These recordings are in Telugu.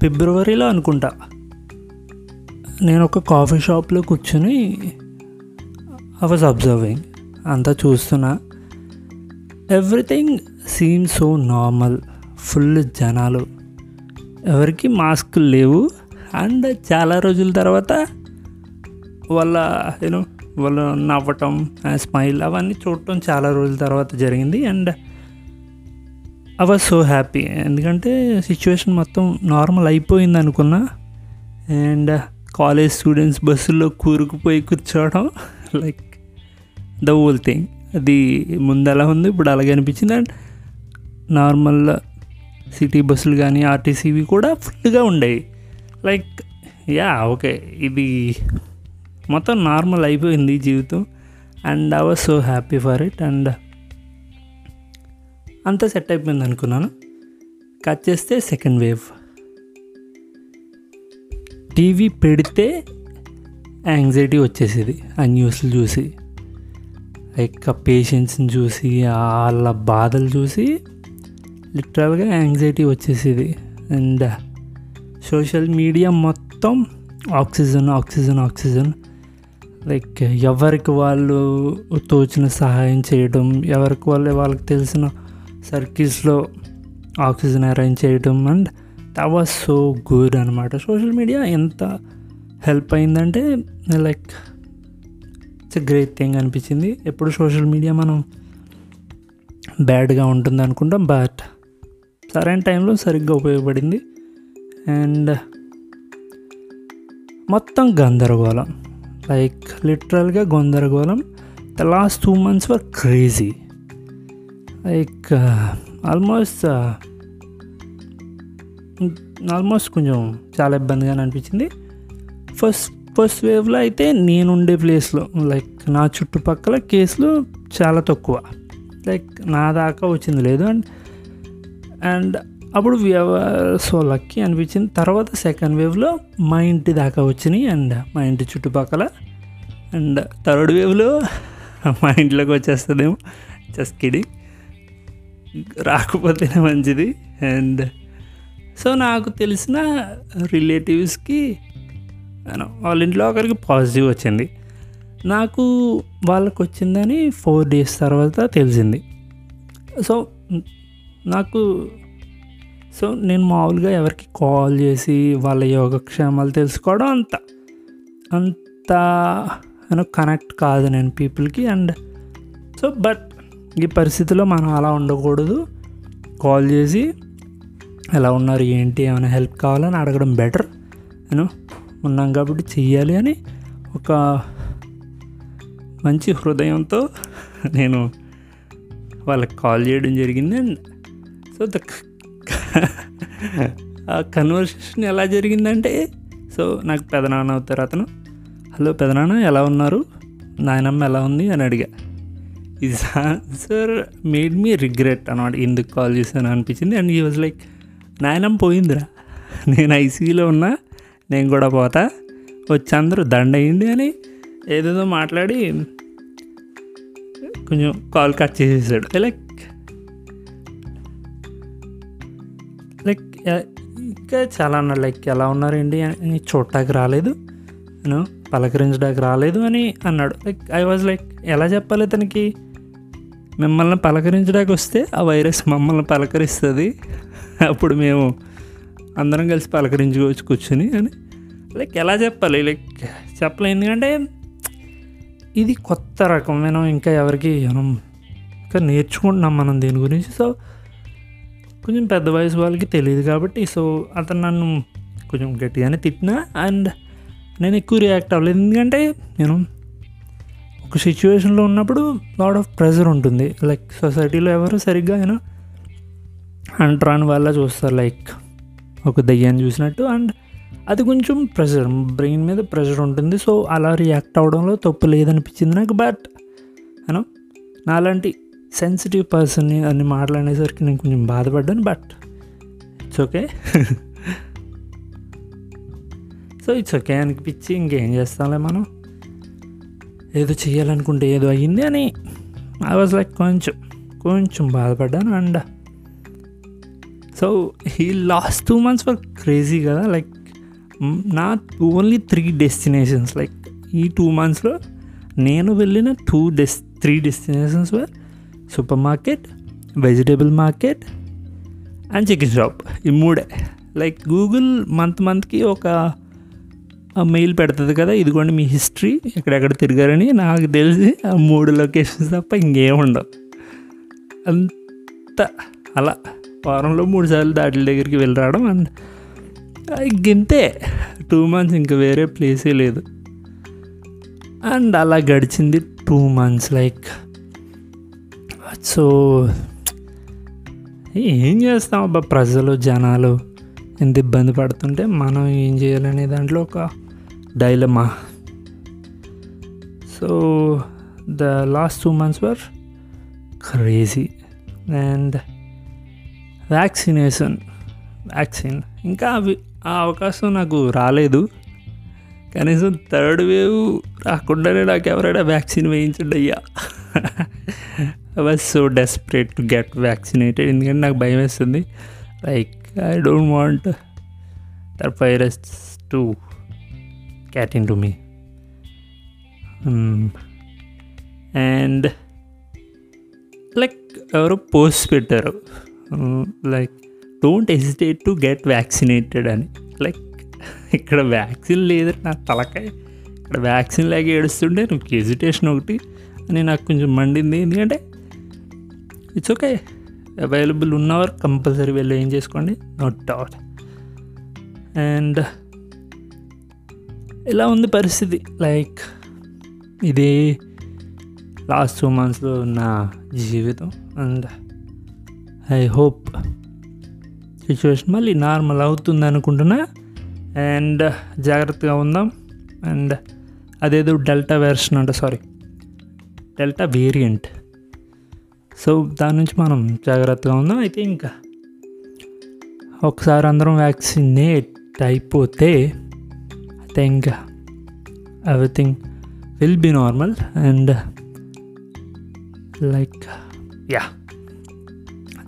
ఫిబ్రవరిలో అనుకుంటా. నేను ఒక కాఫీ షాప్లో కూర్చుని ఐ వాజ్ అబ్జర్వింగ్ అంతా చూస్తున్నా. Everything seem so normal full జనాలు. ఎవరికి మాస్కులు లేవు అండ్ చాలా రోజుల తర్వాత వాళ్ళ యూనో వాళ్ళు నవ్వటం స్మైల్ అవన్నీ చూడటం చాలా రోజుల తర్వాత జరిగింది. And I was so happy ఎందుకంటే సిచ్యువేషన్ మొత్తం నార్మల్ అయిపోయింది అనుకున్నా. అండ్ కాలేజ్ స్టూడెంట్స్ బస్సుల్లో కూరుకుపోయి కూర్చోవడం లైక్ ద హోల్ థింగ్ అది ముందు ఎలా ఉంది ఇప్పుడు అలాగే అనిపించింది. అండ్ నార్మల్ సిటీ బస్సులు కానీ ఆర్టీసీవి కూడా ఫుల్గా ఉండేవి. లైక్ యా ఓకే ఇది మొత్తం నార్మల్ అయిపోయింది జీవితం. And I was so happy for it and అంతా సెట్ అయిపోయింది అనుకున్నాను. కట్ చేస్తే సెకండ్ వేవ్ టీవీ పెడితే యాంగ్జైటీ వచ్చేసేది. ఆ న్యూస్లు చూసి లైక్ ఆ పేషెంట్స్ని చూసి వాళ్ళ బాధలు చూసి లిటరల్గా యాంగ్జైటీ వచ్చేసేది. అండ్ సోషల్ మీడియా మొత్తం ఆక్సిజన్ ఆక్సిజన్ ఆక్సిజన్ లైక్ ఎవరికి వాళ్ళు తోచిన సహాయం చేయడం ఎవరికి వాళ్ళు వాళ్ళకి తెలిసిన సర్కిల్స్లో ఆక్సిజన్ అరేంజ్ చేయడం and that was so good అనమాట సోషల్ మీడియా ఎంత హెల్ప్ అయిందంటే లైక్ ఇట్స్ గ్రేట్ థింగ్ అనిపించింది. ఎప్పుడు సోషల్ మీడియా మనం బ్యాడ్గా ఉంటుంది అనుకుంటాం బట్ సరైన టైంలో సరిగ్గా ఉపయోగపడింది. అండ్ మొత్తం గందరగోళం. లైక్ లిటరల్గా గందరగోళం. The last two months were crazy like almost almost కొంచెం చాలా ఇబ్బందిగానే అనిపించింది. ఫస్ట్ ఫస్ట్ వేవ్లో అయితే నేనుండే ప్లేస్లో లైక్ నా చుట్టుపక్కల కేసులు చాలా తక్కువ. లైక్ నా దాకా వచ్చింది లేదు. అండ్ అండ్ అప్పుడు సో లక్కీ అనిపించింది. తర్వాత సెకండ్ వేవ్లో మా ఇంటి దాకా వచ్చినాయి అండ్ మా ఇంటి చుట్టుపక్కల. అండ్ థర్డ్ వేవ్లో మా ఇంట్లోకి వచ్చేస్తుందేమో. జస్ట్ కిడింగ్ రాకపోతేనే మంచిది. అండ్ సో నాకు తెలిసిన రిలేటివ్స్కి వాళ్ళ ఇంట్లో ఒకరికి పాజిటివ్ వచ్చింది. నాకు వాళ్ళకు వచ్చిందని ఫోర్ డేస్ తర్వాత తెలిసింది. సో నాకు సో నేను మామూలుగా ఎవరికి కాల్ చేసి వాళ్ళ యోగక్షేమాలు తెలుసుకోవడం అంత అంత నేను కనెక్ట్ కాదు నేను పీపుల్కి. అండ్ సో బట్ ఈ పరిస్థితిలో మనం అలా ఉండకూడదు. కాల్ చేసి ఎలా ఉన్నారు? ఏంటి? ఏమైనా హెల్ప్ కావాలని అడగడం బెటర్. నేను ఉన్నాం కాబట్టి చెయ్యాలి అని ఒక మంచి హృదయంతో నేను వాళ్ళకి కాల్ చేయడం జరిగింది. అండ్ సో ద ఆ కన్వర్సేషన్ ఎలా జరిగిందంటే సో నాకు పెదనాన్న అవుతారు అతను. హలో పెదనాన్న ఎలా ఉన్నారు? నాయనమ్మ ఎలా ఉంది? అని అడిగా. ఇది ఆన్సర్ మేడ్ మీ రిగ్రెట్ అనమాట ఎందుకు కాల్ చేశాను అనిపించింది. అండ్ ఈ వాజ్ లైక్ నాయనం పోయిందిరా. నేను ఐసీయూలో ఉన్నా నేను కూడా పోతా. వచ్చి అందరూ దండ అని ఏదేదో మాట్లాడి కొంచెం కాల్ కట్ చేసేసాడు. లైక్ లైక్ ఇంకా చాలా అన్నాడు లైక్ ఎలా ఉన్నారండి అని చూడటానికి రాలేదు. నేను పలకరించడానికి రాలేదు అని అన్నాడు. లైక్ ఐ వాజ్ లైక్ ఎలా చెప్పాలి తనకి మిమ్మల్ని పలకరించడానికి వస్తే ఆ వైరస్ మమ్మల్ని పలకరిస్తుంది. అప్పుడు మేము అందరం కలిసి పలకరించుకోవచ్చు కూర్చొని అని. లైక్ ఎలా చెప్పాలి? లైక్ చెప్పలే. ఎందుకంటే ఇది కొత్త రకమైన ఇంకా ఎవరికి మనం ఇంకా నేర్చుకుంటున్నాం మనం దీని గురించి. సో కొంచెం పెద్ద వయసు వాళ్ళకి తెలియదు కాబట్టి సో అతను నన్ను కొంచెం గట్టిగానే తిట్టినా అండ్ నేను ఎక్కువ రియాక్ట్ అవ్వలేదు. ఎందుకంటే నేను ఒక సిచ్యువేషన్లో ఉన్నప్పుడు లాడ్ ఆఫ్ ప్రెజర్ ఉంటుంది. లైక్ సొసైటీలో ఎవరు సరిగ్గా అయినా అంటరాని వల్ల చూస్తారు. లైక్ ఒక దయ్యాన్ని చూసినట్టు. అండ్ అది కొంచెం ప్రెషర్ బ్రెయిన్ మీద ప్రెషర్ ఉంటుంది. సో అలా రియాక్ట్ అవ్వడంలో తప్పు లేదనిపించింది నాకు. బట్ అను నాలాంటి సెన్సిటివ్ పర్సన్ని అన్ని మాట్లాడేసరికి నేను కొంచెం బాధపడ్డాను. But it's okay so it's okay అనిపించి ఇంకేం చేస్తాంలే మనం. ఏదో చేయాలనుకుంటే ఏదో అయ్యింది అని ఐ వాజ్ లైక్ కొంచెం కొంచెం బాధపడ్డాను అండ్. సో ఈ last two months were crazy కదా లైక్ నా ఓన్లీ త్రీ డెస్టినేషన్స్ లైక్ ఈ టూ మంత్స్లో నేను వెళ్ళిన two డెస్ three destinations were supermarket vegetable market and chicken shop ఈ మూడే. లైక్ గూగుల్ మంత్ మంత్కి ఒక మెయిల్ పెడుతుంది కదా ఇదిగోండి మీ హిస్టరీ ఎక్కడెక్కడ తిరిగారని నాకు తెలిసి ఆ మూడు లొకేషన్స్ తప్ప ఇంకేం ఉండవు. అంత అలా వారంలో మూడు సార్లు దాటిల దగ్గరికి వెళ్ళి రావడం అండ్ గింతే. టూ మంత్స్ ఇంకా వేరే ప్లేసే లేదు. అండ్ అలా గడిచింది టూ మంత్స్ లైక్ సో ఏం చేస్తాం అబ్బా ప్రజలు జనాలు ఎంత ఇబ్బంది పడుతుంటే మనం ఏం చేయాలనే దాంట్లో ఒక dilemma so the last two months were crazy and vaccination vaccine ఇంకా అవి ఆ అవకాశం నాకు రాలేదు. కనీసం థర్డ్ వేవ్ రాకుండానే నాకు ఎవరైనా వ్యాక్సిన్ వేయించండి అయ్యా. I was so desperate to get vaccinated ఎందుకంటే నాకు భయం వేస్తుంది. Like I don't want that virus to get in to me and like ఎవరో పోస్ట్ పెట్టారు. Like don't hesitate to get vaccinated అని. లైక్ ఇక్కడ వ్యాక్సిన్ లేదు నా తలకాయ. ఇక్కడ వ్యాక్సిన్ లేక ఏడుస్తుంటే నువ్వు హెజిటేషన్ ఒకటి అని నాకు కొంచెం మండింది. ఎందుకంటే ఇట్స్ ఓకే అవైలబుల్ ఉన్నవారు కంపల్సరీ వెళ్ళి ఏం చేసుకోండి? నో డౌట్ అండ్ ఇలా ఉంది పరిస్థితి? లైక్ ఇదే లాస్ట్ టూ మంత్స్లో నా జీవితం. అండ్ ఐ హోప్ సిచ్యువేషన్ మళ్ళీ నార్మల్ అవుతుంది అనుకుంటున్నా. అండ్ జాగ్రత్తగా ఉందాం. అండ్ అదేదో డెల్టా వెర్షన్ అంట సారీ డెల్టా వేరియంట్ సో దాని నుంచి మనం జాగ్రత్తగా ఉందాం. అయితే ఇంకా ఒకసారి అందరం వ్యాక్సినేట్ అయిపోతే think everything will be normal and like yeah.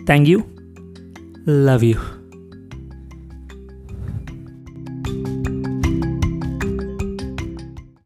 Thank you. Love you.